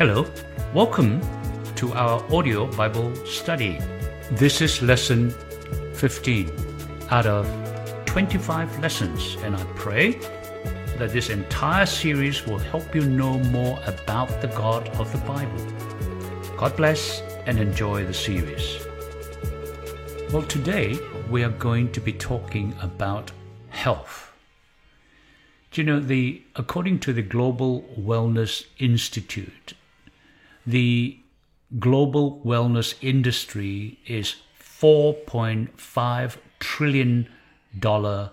Hello, welcome to our audio Bible study. This is lesson 15 out of 25 lessons, and I pray that this entire series will help you know more about the God of the Bible. God bless and enjoy the series. Well, today we are going to be talking about health. Do you know the according to the Global Wellness Institute, the global wellness industry is 4.5 trillion dollar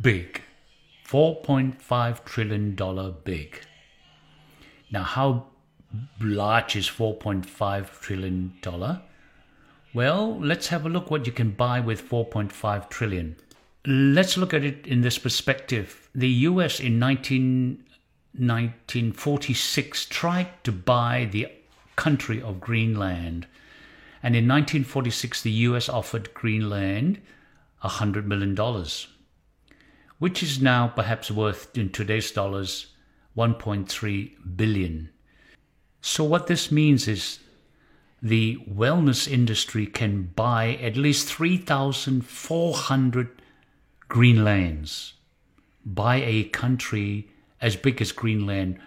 big. 4.5 trillion dollar big. Now how large is 4.5 trillion dollar? Well, let's have a look what you can buy with 4.5 trillion. Let's look at it in this perspective. The US in 19, 1946 tried to buy the country of Greenland. And in 1946, the US offered Greenland $100 million, which is now perhaps worth in today's dollars 1.3 billion. So, what this means is the wellness industry can buy at least 3,400 Greenlands. Buy a country as big as Greenland,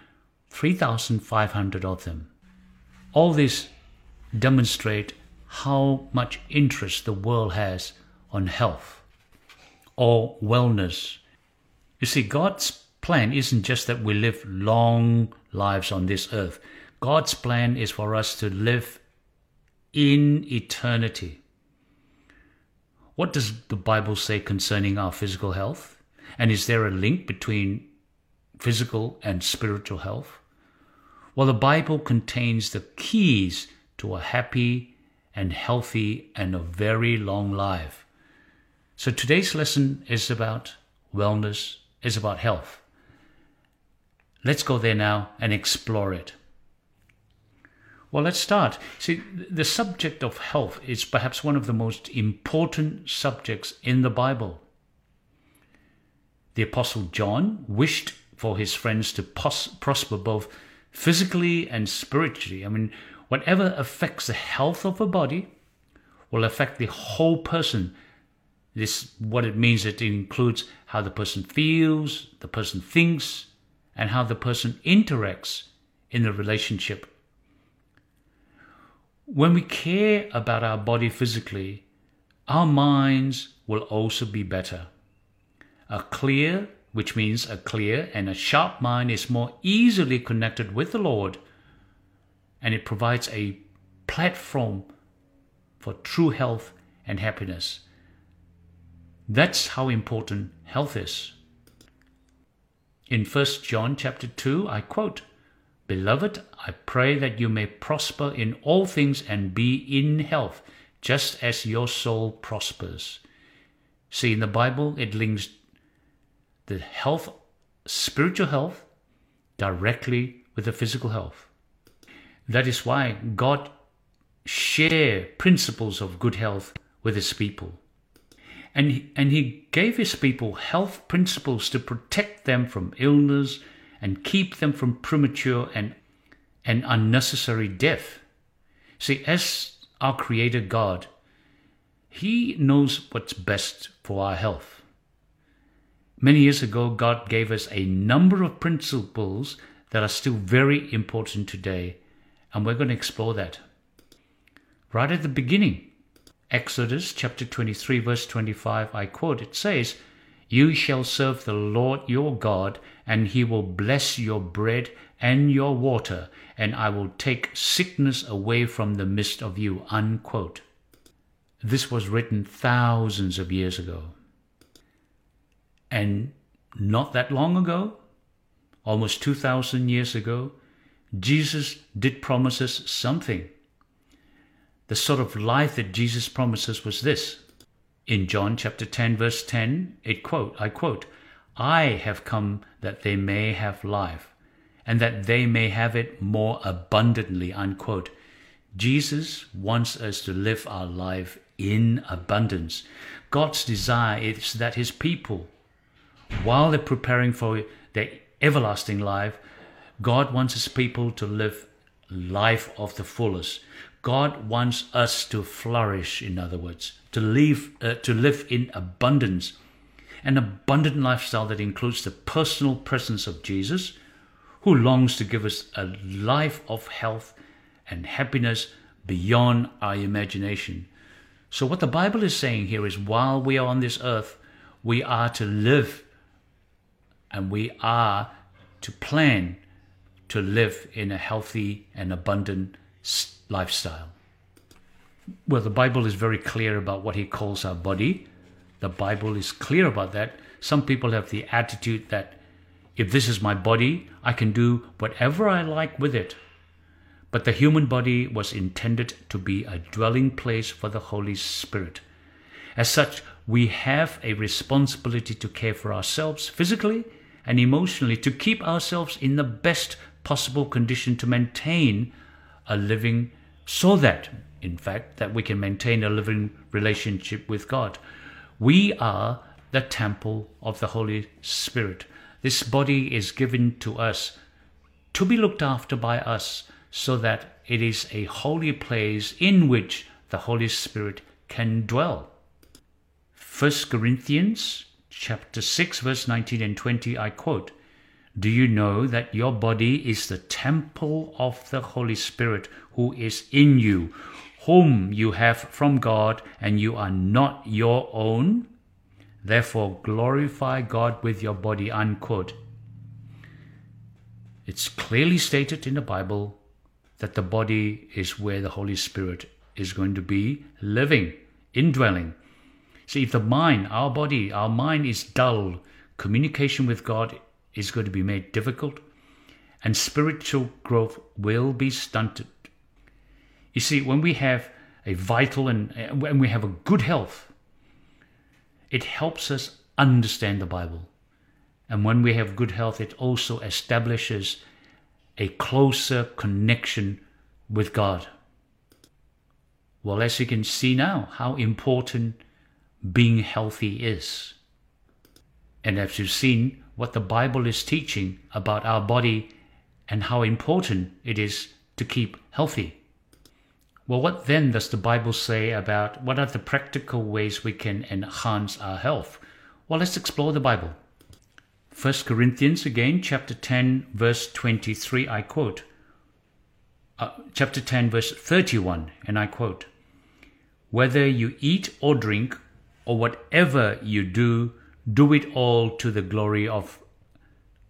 3,500 of them. All this demonstrate how much interest the world has on health or wellness. You see, God's plan isn't just that we live long lives on this earth. God's plan is for us to live in eternity. What does the Bible say concerning our physical health? And is there a link between physical and spiritual health? Well, the Bible contains the keys to a happy and healthy and a very long life. So today's lesson is about wellness, is about health. Let's go there now and explore it. Well, let's start. See, the subject of health is perhaps one of the most important subjects in the Bible. The Apostle John wished for his friends to pos- prosper both physically and spiritually. I mean, whatever affects the health of a body will affect the whole person. This what it means it includes how the person feels, the person thinks, and how the person interacts in the relationship. When we care about our body physically, our minds will also be better. A clear which means a clear and a sharp mind is more easily connected with the Lord, and it provides a platform for true health and happiness. That's how important health is. In 1 John chapter 2, I quote, Beloved, I pray that you may prosper in all things and be in health, just as your soul prospers. See, in the Bible, it links the health, spiritual health, directly with the physical health. That is why God share principles of good health with his people. And he, and he gave his people health principles to protect them from illness and keep them from premature and, and unnecessary death. See, as our Creator God, He knows what's best for our health. Many years ago, God gave us a number of principles that are still very important today, and we're going to explore that. Right at the beginning, Exodus chapter 23, verse 25, I quote, it says, You shall serve the Lord your God, and he will bless your bread and your water, and I will take sickness away from the midst of you. Unquote. This was written thousands of years ago. And not that long ago, almost 2,000 years ago, Jesus did promise us something. The sort of life that Jesus promises was this. In John chapter 10, verse 10, it quote, I quote, I have come that they may have life, and that they may have it more abundantly, unquote. Jesus wants us to live our life in abundance. God's desire is that his people while they're preparing for their everlasting life, God wants his people to live life of the fullest. God wants us to flourish, in other words, to live, uh, to live in abundance. An abundant lifestyle that includes the personal presence of Jesus, who longs to give us a life of health and happiness beyond our imagination. So, what the Bible is saying here is while we are on this earth, we are to live and we are to plan to live in a healthy and abundant lifestyle. Well, the Bible is very clear about what He calls our body. The Bible is clear about that. Some people have the attitude that if this is my body, I can do whatever I like with it. But the human body was intended to be a dwelling place for the Holy Spirit. As such, we have a responsibility to care for ourselves physically and emotionally, to keep ourselves in the best possible condition to maintain a living, so that, in fact, that we can maintain a living relationship with God. We are the temple of the Holy Spirit. This body is given to us to be looked after by us so that it is a holy place in which the Holy Spirit can dwell. 1 Corinthians chapter 6 verse 19 and 20 I quote Do you know that your body is the temple of the Holy Spirit who is in you whom you have from God and you are not your own therefore glorify God with your body unquote It's clearly stated in the Bible that the body is where the Holy Spirit is going to be living, indwelling. See, if the mind, our body, our mind is dull, communication with God is going to be made difficult, and spiritual growth will be stunted. You see, when we have a vital and uh, when we have a good health, it helps us understand the Bible. And when we have good health, it also establishes a closer connection with God. Well, as you can see now, how important being healthy is. And as you've seen what the Bible is teaching about our body and how important it is to keep healthy. Well, what then does the Bible say about what are the practical ways we can enhance our health? Well, let's explore the Bible. 1 Corinthians again, chapter 10, verse 23, I quote. Uh, chapter 10, verse 31, and I quote Whether you eat or drink, or whatever you do, do it all to the glory of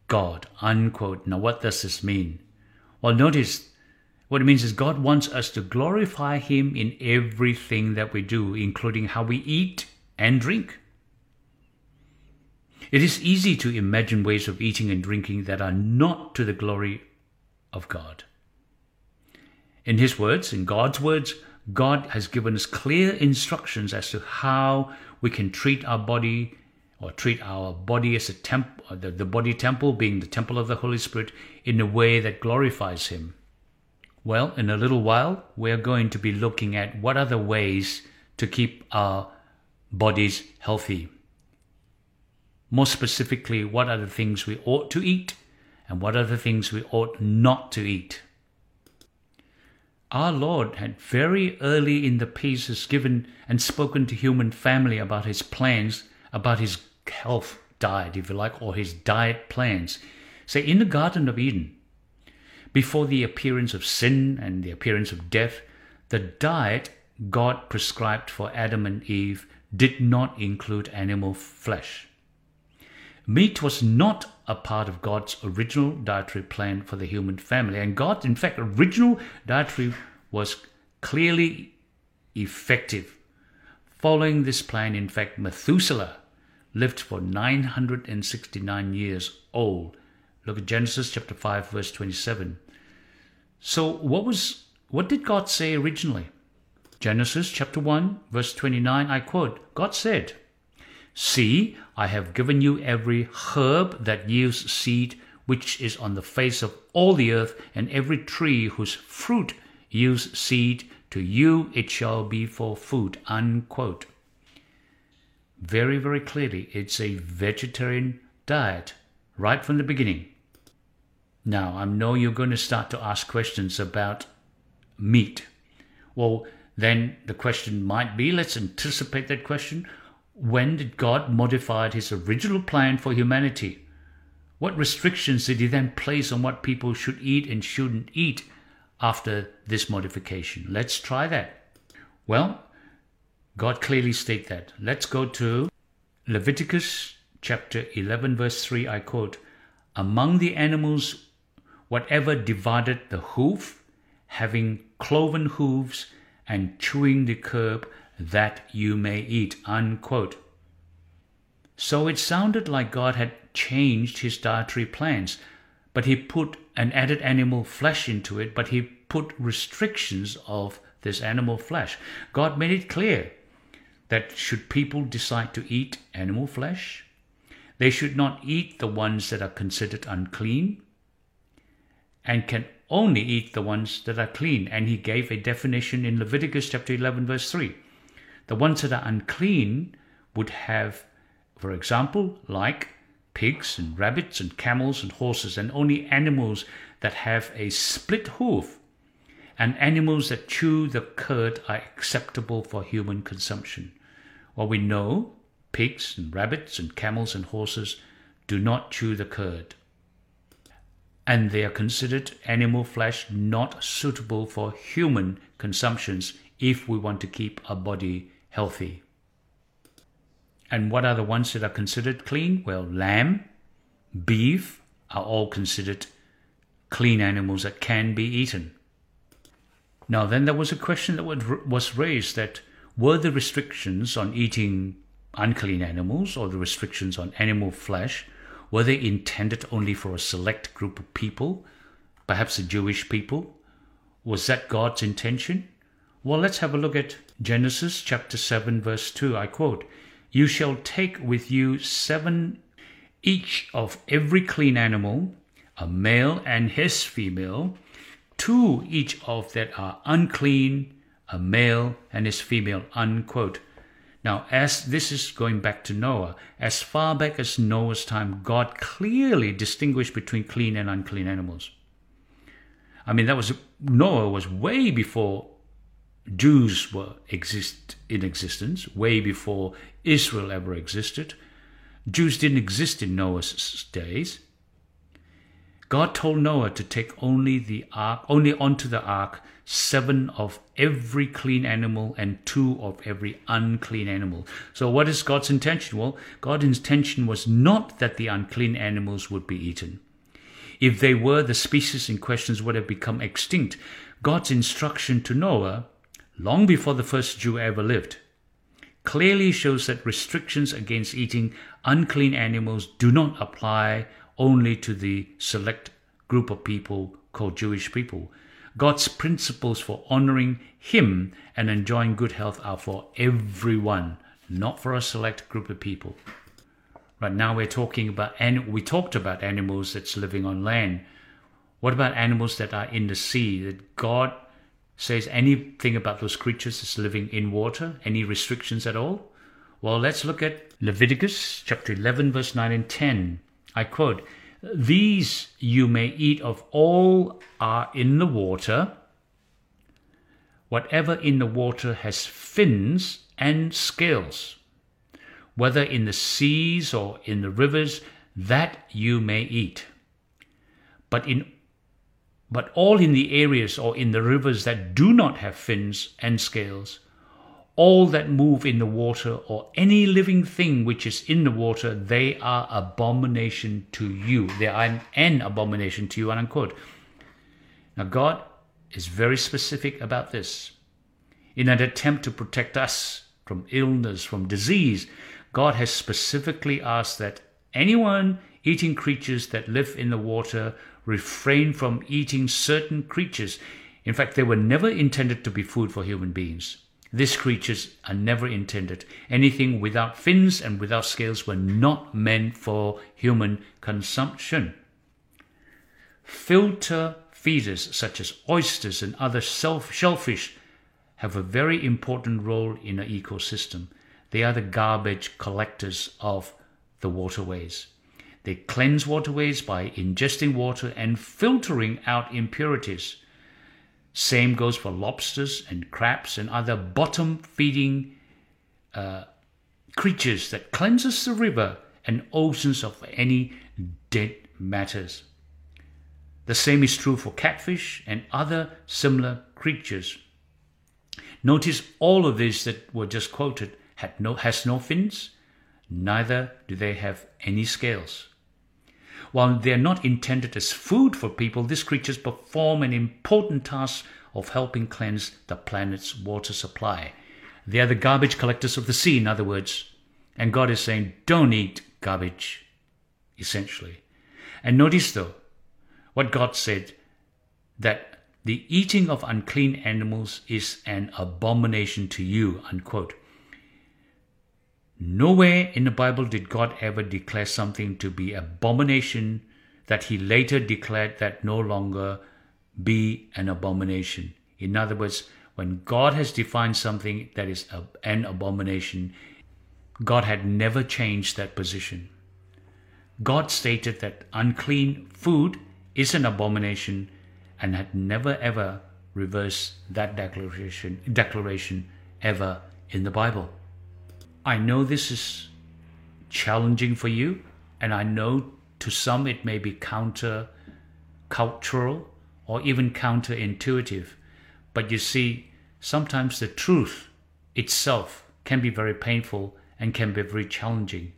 God. Unquote. Now, what does this mean? Well, notice what it means is God wants us to glorify Him in everything that we do, including how we eat and drink. It is easy to imagine ways of eating and drinking that are not to the glory of God. In His words, in God's words, God has given us clear instructions as to how we can treat our body or treat our body as a temple, uh, the, the body temple being the temple of the Holy Spirit, in a way that glorifies Him. Well, in a little while, we're going to be looking at what are the ways to keep our bodies healthy. More specifically, what are the things we ought to eat and what are the things we ought not to eat. Our Lord had very early in the pieces given and spoken to human family about his plans, about his health diet, if you like, or his diet plans. Say, in the Garden of Eden, before the appearance of sin and the appearance of death, the diet God prescribed for Adam and Eve did not include animal flesh. Meat was not a part of God's original dietary plan for the human family. And God's, in fact, original dietary was clearly effective. Following this plan, in fact, Methuselah lived for 969 years old. Look at Genesis chapter 5 verse 27. So what was what did God say originally? Genesis chapter 1 verse 29 I quote, God said, See, I have given you every herb that yields seed which is on the face of all the earth, and every tree whose fruit yields seed, to you it shall be for food. Unquote. Very, very clearly, it's a vegetarian diet right from the beginning. Now, I know you're going to start to ask questions about meat. Well, then the question might be let's anticipate that question. When did God modify his original plan for humanity? What restrictions did he then place on what people should eat and shouldn't eat after this modification? Let's try that. Well, God clearly state that. Let's go to Leviticus chapter 11 verse 3 I quote, "Among the animals whatever divided the hoof, having cloven hooves and chewing the curb, that you may eat." Unquote. So it sounded like God had changed his dietary plans, but he put an added animal flesh into it, but he put restrictions of this animal flesh. God made it clear that should people decide to eat animal flesh, they should not eat the ones that are considered unclean and can only eat the ones that are clean. And he gave a definition in Leviticus chapter 11, verse 3. The ones that are unclean would have for example, like pigs and rabbits and camels and horses, and only animals that have a split hoof and animals that chew the curd are acceptable for human consumption. Well, we know pigs and rabbits and camels and horses do not chew the curd. And they are considered animal flesh not suitable for human consumptions if we want to keep our body healthy. And what are the ones that are considered clean? Well, lamb, beef are all considered clean animals that can be eaten. Now, then there was a question that was raised that were the restrictions on eating unclean animals or the restrictions on animal flesh were they intended only for a select group of people, perhaps the Jewish people? Was that God's intention? Well, let's have a look at Genesis chapter 7, verse 2. I quote, you shall take with you seven each of every clean animal, a male and his female, two each of that are unclean, a male and his female. Unquote. Now, as this is going back to Noah, as far back as Noah's time, God clearly distinguished between clean and unclean animals. I mean, that was Noah was way before Jews were exist in existence way before Israel ever existed. Jews didn't exist in Noah's days. God told Noah to take only the ark, only onto the ark seven of every clean animal and two of every unclean animal. So, what is God's intention? Well, God's intention was not that the unclean animals would be eaten. If they were, the species in question would have become extinct. God's instruction to Noah long before the first Jew ever lived, clearly shows that restrictions against eating unclean animals do not apply only to the select group of people called Jewish people. God's principles for honoring Him and enjoying good health are for everyone, not for a select group of people. Right now, we're talking about, and we talked about animals that's living on land. What about animals that are in the sea that God says anything about those creatures that's living in water, any restrictions at all? Well, let's look at Leviticus chapter 11, verse 9 and 10. I quote, These you may eat of all are in the water. Whatever in the water has fins and scales, whether in the seas or in the rivers, that you may eat. But in but all in the areas or in the rivers that do not have fins and scales, all that move in the water or any living thing which is in the water, they are abomination to you. They are an, abomination to you, unquote. Now, God is very specific about this. In an attempt to protect us from illness, from disease, God has specifically asked that anyone eating creatures that live in the water refrain from eating certain creatures. In fact, they were never intended to be food for human beings. These creatures are never intended. Anything without fins and without scales were not meant for human consumption. Filter feeders such as oysters and other shellfish have a very important role in an ecosystem. They are the garbage collectors of the waterways. They cleanse waterways by ingesting water and filtering out impurities. Same goes for lobsters and crabs and other bottom feeding uh, creatures that cleanses the river and oceans of any dead matters. The same is true for catfish and other similar creatures. Notice all of these that were just quoted had no, has no fins, neither do they have any scales. While they are not intended as food for people, these creatures perform an important task of helping cleanse the planet's water supply. They are the garbage collectors of the sea, in other words. And God is saying, don't eat garbage, essentially. And notice, though, what God said that the eating of unclean animals is an abomination to you, unquote. Nowhere in the Bible did God ever declare something to be abomination that he later declared that no longer be an abomination. In other words, when God has defined something that is an abomination, God had never changed that position. God stated that unclean food is an abomination and had never ever reversed that declaration declaration ever in the Bible. I know this is challenging for you, and I know to some it may be counter cultural or even counterintuitive. But you see, sometimes the truth itself can be very painful and can be very challenging.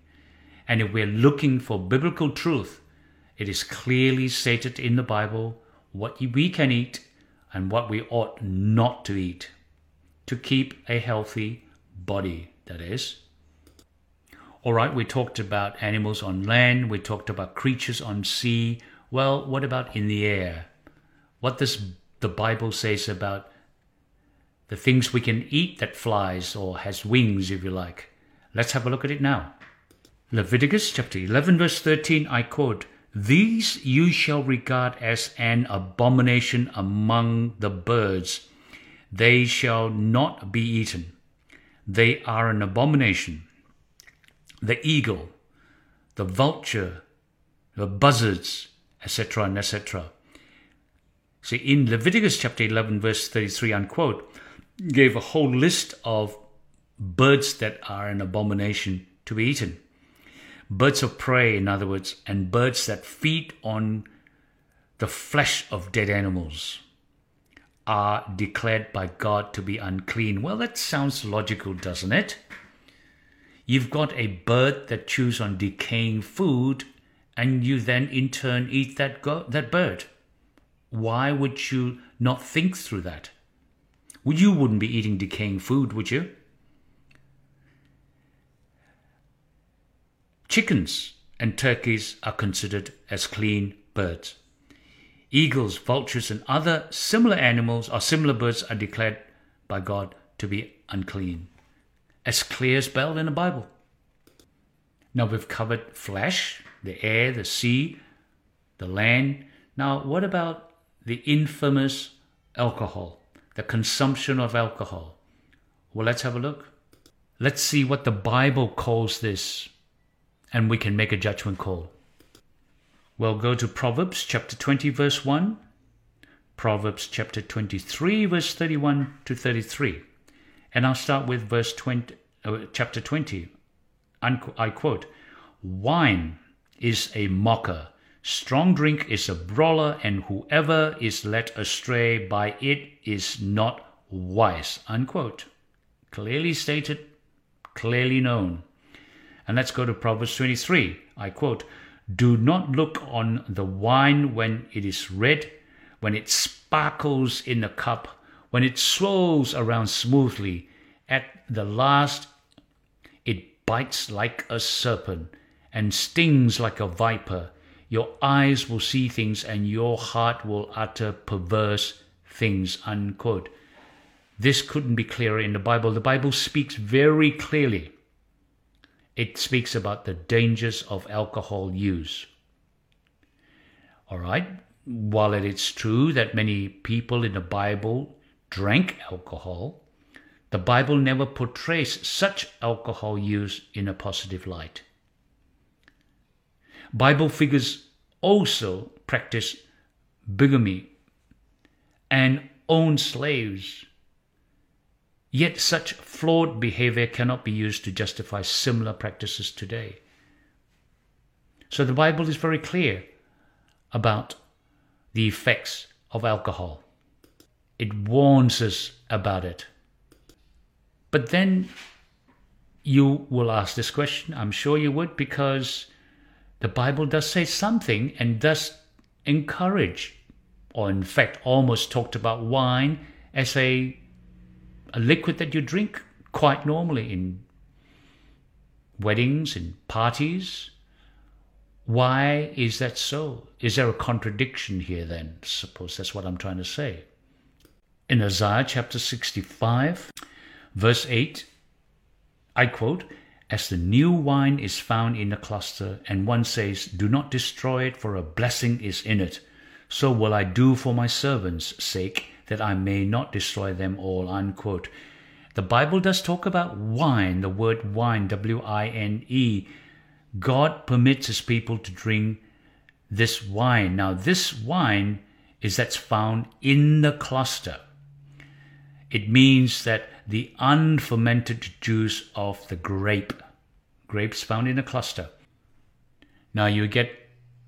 And if we're looking for biblical truth, it is clearly stated in the Bible what we can eat and what we ought not to eat to keep a healthy body that is. All right, we talked about animals on land, we talked about creatures on sea. Well, what about in the air? What does the Bible says about the things we can eat that flies or has wings, if you like? Let's have a look at it now. Leviticus chapter 11, verse 13, I quote, These you shall regard as an abomination among the birds. They shall not be eaten they are an abomination. The eagle, the vulture, the buzzards, etc., and etc. See, in Leviticus chapter 11, verse 33, unquote, gave a whole list of birds that are an abomination to be eaten. Birds of prey, in other words, and birds that feed on the flesh of dead animals are declared by God to be unclean. Well, that sounds logical, doesn't it? You've got a bird that chews on decaying food, and you then in turn eat that, go- that bird. Why would you not think through that? Well, you wouldn't be eating decaying food, would you? Chickens and turkeys are considered as clean birds. Eagles, vultures, and other similar animals or similar birds are declared by God to be unclean. As clear as bell in the Bible. Now we've covered flesh, the air, the sea, the land. Now, what about the infamous alcohol, the consumption of alcohol? Well, let's have a look. Let's see what the Bible calls this, and we can make a judgment call. Well, go to Proverbs chapter 20, verse 1, Proverbs chapter 23, verse 31 to 33. And I'll start with verse 20, uh, chapter 20. I quote Wine is a mocker, strong drink is a brawler, and whoever is led astray by it is not wise. Unquote. Clearly stated, clearly known. And let's go to Proverbs 23. I quote, do not look on the wine when it is red, when it sparkles in the cup, when it swirls around smoothly. At the last, it bites like a serpent and stings like a viper. Your eyes will see things and your heart will utter perverse things. Unquote. This couldn't be clearer in the Bible. The Bible speaks very clearly it speaks about the dangers of alcohol use. All right, while it is true that many people in the Bible drank alcohol, the Bible never portrays such alcohol use in a positive light. Bible figures also practice bigamy and own slaves. Yet such flawed behavior cannot be used to justify similar practices today. So the Bible is very clear about the effects of alcohol. It warns us about it. But then you will ask this question, I'm sure you would, because the Bible does say something and does encourage, or in fact almost talked about wine as a, a liquid that you drink quite normally in weddings and parties. Why is that so? Is there a contradiction here then? Suppose that's what I'm trying to say. In Isaiah chapter 65, verse 8, I quote, As the new wine is found in the cluster, and one says, Do not destroy it, for a blessing is in it, so will I do for my servants' sake, that I may not destroy them all. Unquote. The Bible does talk about wine, the word wine, W I N E. God permits his people to drink this wine. Now, this wine is that's found in the cluster. It means that the unfermented juice of the grape. Grapes found in a cluster. Now you get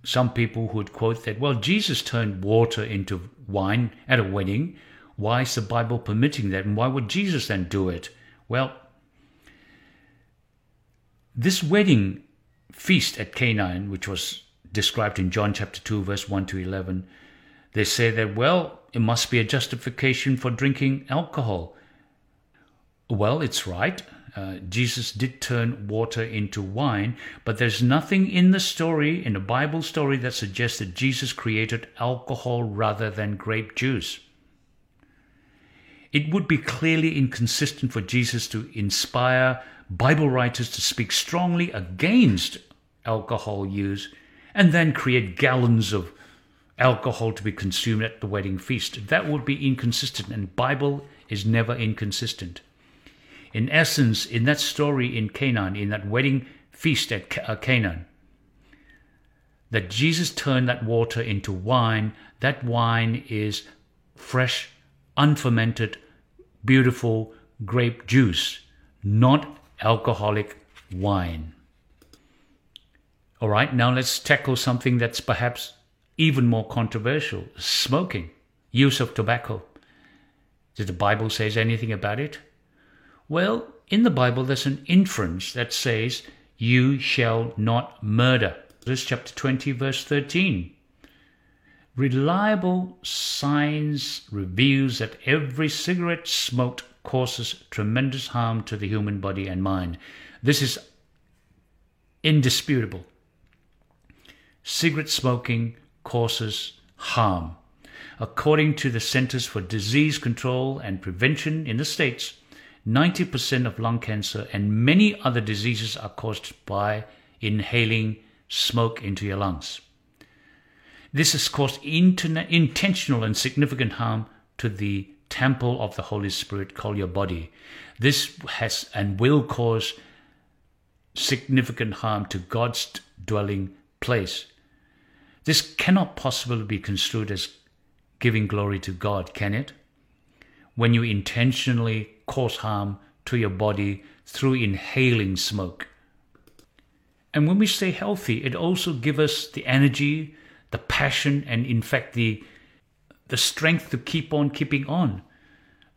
some people would quote that, well, Jesus turned water into wine at a wedding. Why is the Bible permitting that? And why would Jesus then do it? Well, this wedding feast at Canaan, which was described in John chapter 2, verse 1 to 11, they say that, well, it must be a justification for drinking alcohol. Well, it's right. Uh, Jesus did turn water into wine, but there's nothing in the story, in the Bible story, that suggests that Jesus created alcohol rather than grape juice. It would be clearly inconsistent for Jesus to inspire Bible writers to speak strongly against alcohol use and then create gallons of alcohol to be consumed at the wedding feast. That would be inconsistent, and Bible is never inconsistent. In essence, in that story in Canaan, in that wedding feast at uh, Canaan, that Jesus turned that water into wine, that wine is fresh, unfermented, beautiful grape juice, not alcoholic wine. All right, now let's tackle something that's perhaps even more controversial smoking, use of tobacco. Did the Bible say anything about it? Well, in the Bible, there's an inference that says, You shall not murder. This chapter 20, verse 13. Reliable science reveals that every cigarette smoked causes tremendous harm to the human body and mind. This is indisputable. Cigarette smoking causes harm. According to the Centers for Disease Control and Prevention in the States, 90% of lung cancer and many other diseases are caused by inhaling smoke into your lungs. This has caused interna- intentional and significant harm to the temple of the Holy Spirit called your body. This has and will cause significant harm to God's dwelling place. This cannot possibly be construed as giving glory to God, can it? When you intentionally cause harm to your body through inhaling smoke. And when we stay healthy, it also gives us the energy, the passion, and in fact, the, the strength to keep on keeping on.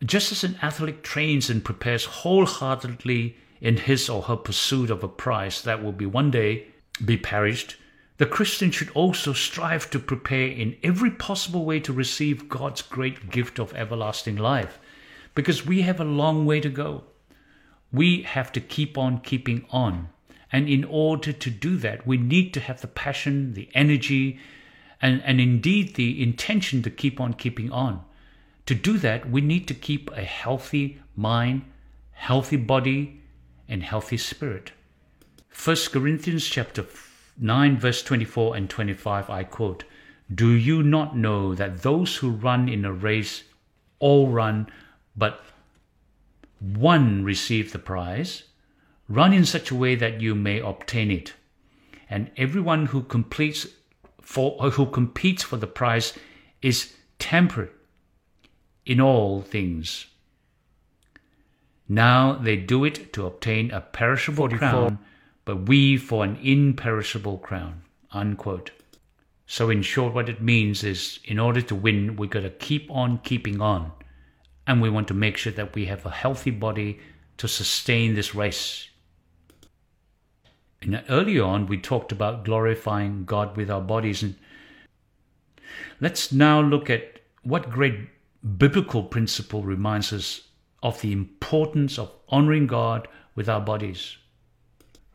Just as an athlete trains and prepares wholeheartedly in his or her pursuit of a prize that will be one day be perished, the Christian should also strive to prepare in every possible way to receive God's great gift of everlasting life because we have a long way to go. We have to keep on keeping on. And in order to do that, we need to have the passion, the energy, and, and indeed the intention to keep on keeping on. To do that, we need to keep a healthy mind, healthy body, and healthy spirit. 1 Corinthians chapter 9 verse 24 and 25 I quote, "Do you not know that those who run in a race all run, but one receive the prize, run in such a way that you may obtain it. and everyone who completes for who competes for the prize is temperate in all things. Now they do it to obtain a perishable 44. crown, but we for an imperishable crown. Unquote. So, in short, what it means is in order to win, we've got to keep on keeping on. And we want to make sure that we have a healthy body to sustain this race. And earlier on, we talked about glorifying God with our bodies. And let's now look at what great biblical principle reminds us of the importance of honoring God with our bodies.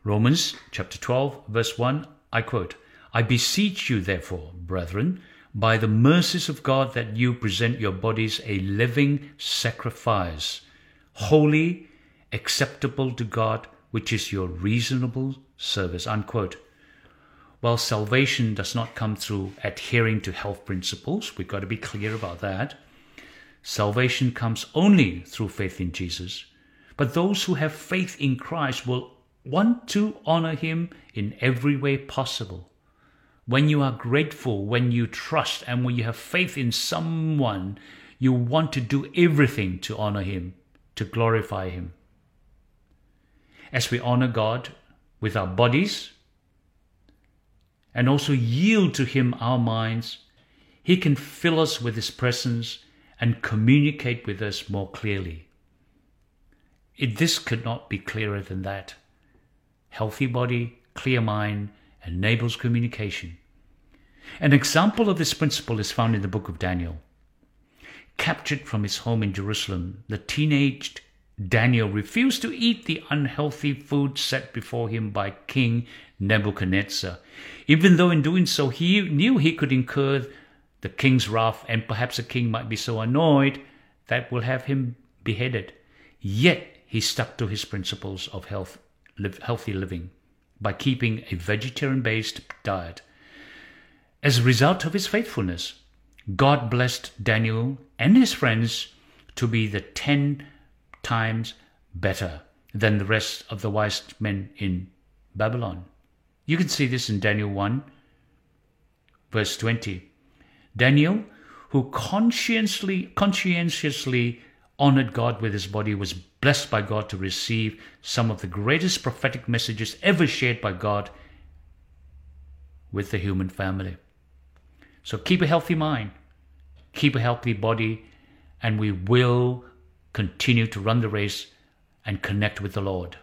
Romans chapter 12, verse 1, I quote, I beseech you, therefore, brethren, by the mercies of God, that you present your bodies a living sacrifice, holy, acceptable to God, which is your reasonable service. Unquote. While salvation does not come through adhering to health principles, we've got to be clear about that. Salvation comes only through faith in Jesus. But those who have faith in Christ will want to honor him in every way possible. When you are grateful, when you trust, and when you have faith in someone, you want to do everything to honor him, to glorify him. As we honor God with our bodies and also yield to him our minds, he can fill us with his presence and communicate with us more clearly. It, this could not be clearer than that. Healthy body, clear mind, enables communication. An example of this principle is found in the book of Daniel. Captured from his home in Jerusalem, the teenaged Daniel refused to eat the unhealthy food set before him by King Nebuchadnezzar, even though in doing so he knew he could incur the king's wrath and perhaps the king might be so annoyed that will have him beheaded. Yet he stuck to his principles of health, live, healthy living by keeping a vegetarian based diet. As a result of his faithfulness, God blessed Daniel and his friends to be the ten times better than the rest of the wise men in Babylon. You can see this in Daniel 1, verse 20. Daniel, who conscientiously, conscientiously honored God with his body, was blessed by God to receive some of the greatest prophetic messages ever shared by God with the human family. So keep a healthy mind, keep a healthy body, and we will continue to run the race and connect with the Lord.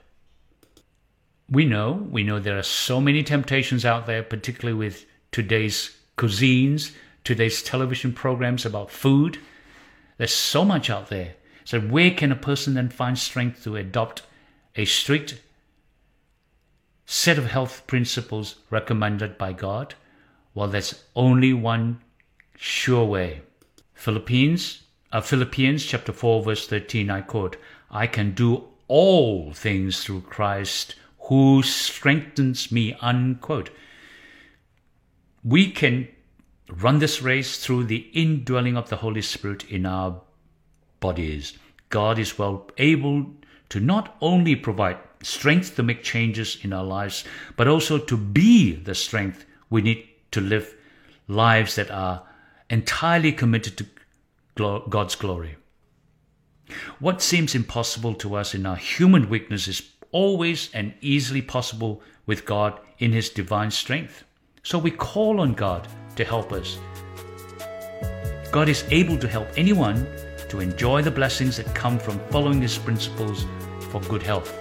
We know, we know there are so many temptations out there, particularly with today's cuisines, today's television programs about food. There's so much out there. So, where can a person then find strength to adopt a strict set of health principles recommended by God? Well, there's only one sure way. Philippines, uh, Philippians chapter 4, verse 13, I quote, I can do all things through Christ who strengthens me, unquote. We can run this race through the indwelling of the Holy Spirit in our bodies. God is well able to not only provide strength to make changes in our lives, but also to be the strength we need to live lives that are entirely committed to God's glory. What seems impossible to us in our human weakness is always and easily possible with God in His divine strength. So we call on God to help us. God is able to help anyone to enjoy the blessings that come from following His principles for good health.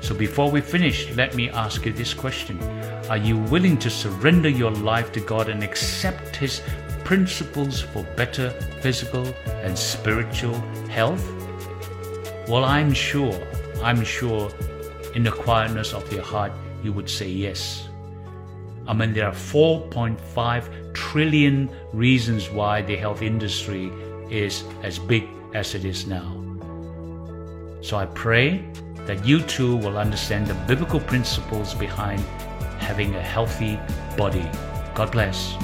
So before we finish, let me ask you this question Are you willing to surrender your life to God and accept His principles for better physical and spiritual health? Well, I'm sure, I'm sure in the quietness of your heart, you would say yes. I mean, there are 4.5 trillion reasons why the health industry is as big as it is now. So I pray that you too will understand the biblical principles behind having a healthy body. God bless.